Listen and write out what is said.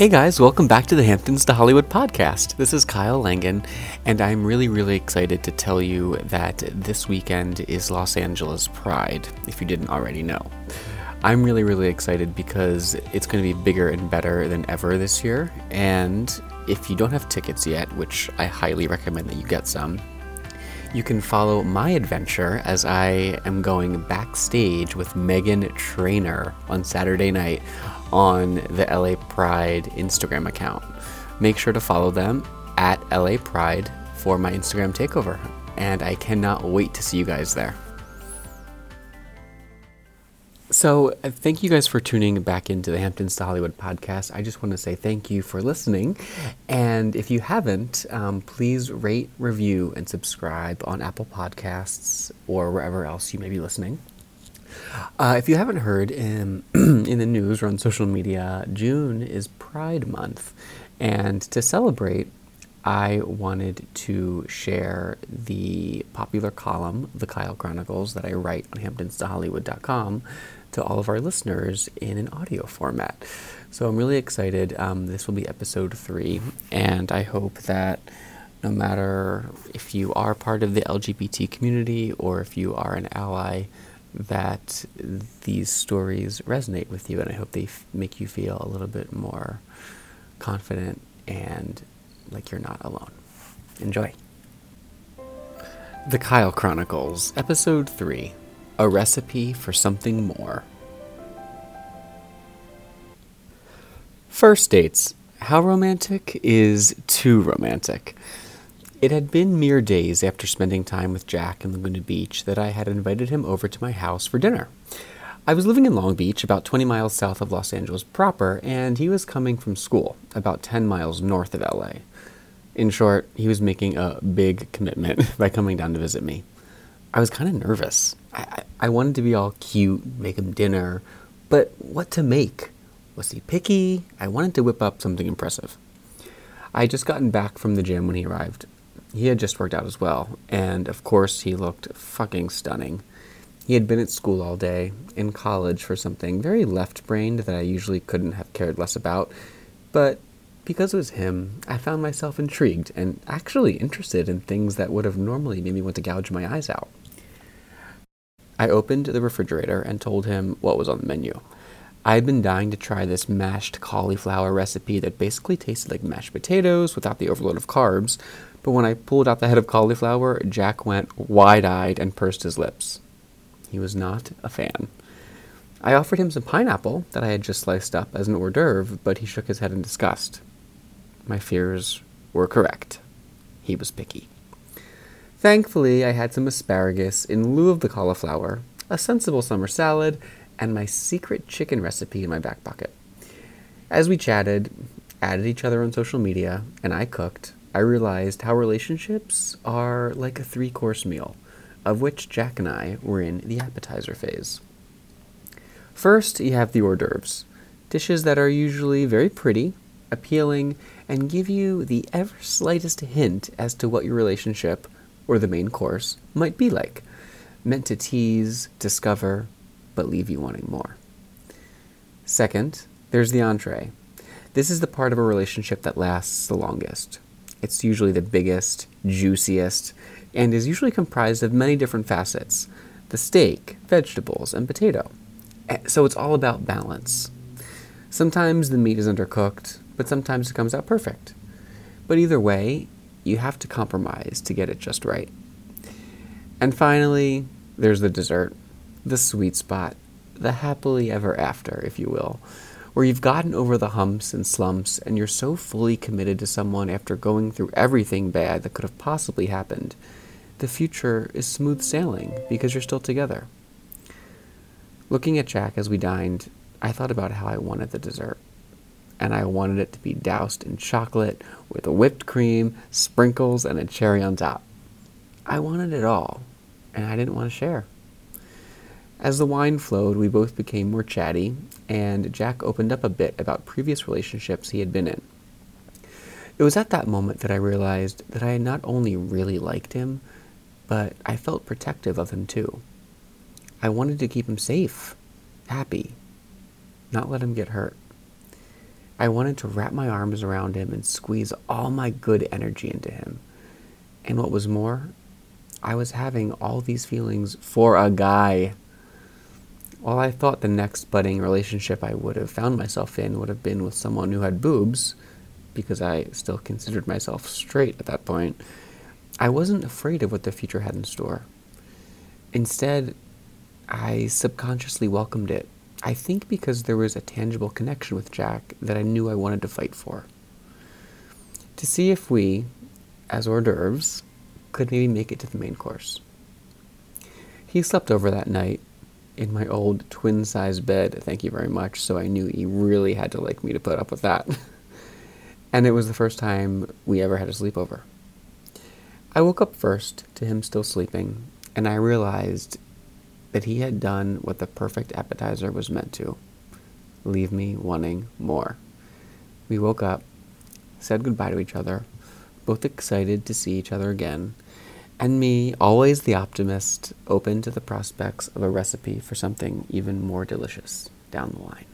Hey guys, welcome back to the Hamptons to Hollywood podcast. This is Kyle Langen, and I'm really, really excited to tell you that this weekend is Los Angeles Pride, if you didn't already know. I'm really, really excited because it's going to be bigger and better than ever this year, and if you don't have tickets yet, which I highly recommend that you get some, you can follow my adventure as I am going backstage with Meghan Trainor on Saturday night on the LA Pride Instagram account. Make sure to follow them at LA Pride for my Instagram takeover, and I cannot wait to see you guys there. So, uh, thank you guys for tuning back into the Hamptons to Hollywood podcast. I just want to say thank you for listening. And if you haven't, um, please rate, review, and subscribe on Apple Podcasts or wherever else you may be listening. Uh, if you haven't heard in, in the news or on social media, June is Pride Month. And to celebrate, I wanted to share the popular column, The Kyle Chronicles, that I write on hamptonstohollywood.com to all of our listeners in an audio format. So I'm really excited. Um, this will be episode three, and I hope that no matter if you are part of the LGBT community or if you are an ally, that these stories resonate with you, and I hope they f- make you feel a little bit more confident and like you're not alone. Enjoy. The Kyle Chronicles, Episode 3 A Recipe for Something More. First dates. How romantic is too romantic? It had been mere days after spending time with Jack in Laguna Beach that I had invited him over to my house for dinner. I was living in Long Beach, about 20 miles south of Los Angeles proper, and he was coming from school, about 10 miles north of LA. In short, he was making a big commitment by coming down to visit me. I was kind of nervous. I, I wanted to be all cute, make him dinner, but what to make? Was he picky? I wanted to whip up something impressive. I had just gotten back from the gym when he arrived. He had just worked out as well, and of course, he looked fucking stunning. He had been at school all day, in college for something very left brained that I usually couldn't have cared less about, but because it was him, I found myself intrigued and actually interested in things that would have normally made me want to gouge my eyes out. I opened the refrigerator and told him what was on the menu. I had been dying to try this mashed cauliflower recipe that basically tasted like mashed potatoes without the overload of carbs, but when I pulled out the head of cauliflower, Jack went wide eyed and pursed his lips. He was not a fan. I offered him some pineapple that I had just sliced up as an hors d'oeuvre, but he shook his head in disgust. My fears were correct. He was picky. Thankfully, I had some asparagus in lieu of the cauliflower, a sensible summer salad, and my secret chicken recipe in my back pocket. As we chatted, added each other on social media, and I cooked, I realized how relationships are like a three course meal, of which Jack and I were in the appetizer phase. First, you have the hors d'oeuvres, dishes that are usually very pretty, appealing, and give you the ever slightest hint as to what your relationship, or the main course, might be like, meant to tease, discover, but leave you wanting more. Second, there's the entree. This is the part of a relationship that lasts the longest. It's usually the biggest, juiciest, and is usually comprised of many different facets the steak, vegetables, and potato. Eh, so it's all about balance. Sometimes the meat is undercooked, but sometimes it comes out perfect. But either way, you have to compromise to get it just right. And finally, there's the dessert, the sweet spot, the happily ever after, if you will where you've gotten over the humps and slumps and you're so fully committed to someone after going through everything bad that could have possibly happened, the future is smooth sailing because you're still together. Looking at Jack as we dined, I thought about how I wanted the dessert. And I wanted it to be doused in chocolate with whipped cream, sprinkles, and a cherry on top. I wanted it all, and I didn't want to share. As the wine flowed, we both became more chatty, and Jack opened up a bit about previous relationships he had been in. It was at that moment that I realized that I not only really liked him, but I felt protective of him too. I wanted to keep him safe, happy, not let him get hurt. I wanted to wrap my arms around him and squeeze all my good energy into him. And what was more, I was having all these feelings for a guy. While I thought the next budding relationship I would have found myself in would have been with someone who had boobs, because I still considered myself straight at that point, I wasn't afraid of what the future had in store. Instead, I subconsciously welcomed it. I think because there was a tangible connection with Jack that I knew I wanted to fight for. To see if we, as hors d'oeuvres, could maybe make it to the main course. He slept over that night in my old twin size bed, thank you very much, so I knew he really had to like me to put up with that. and it was the first time we ever had a sleepover. I woke up first to him still sleeping, and I realized that he had done what the perfect appetizer was meant to leave me wanting more. We woke up, said goodbye to each other, both excited to see each other again, and me, always the optimist, open to the prospects of a recipe for something even more delicious down the line.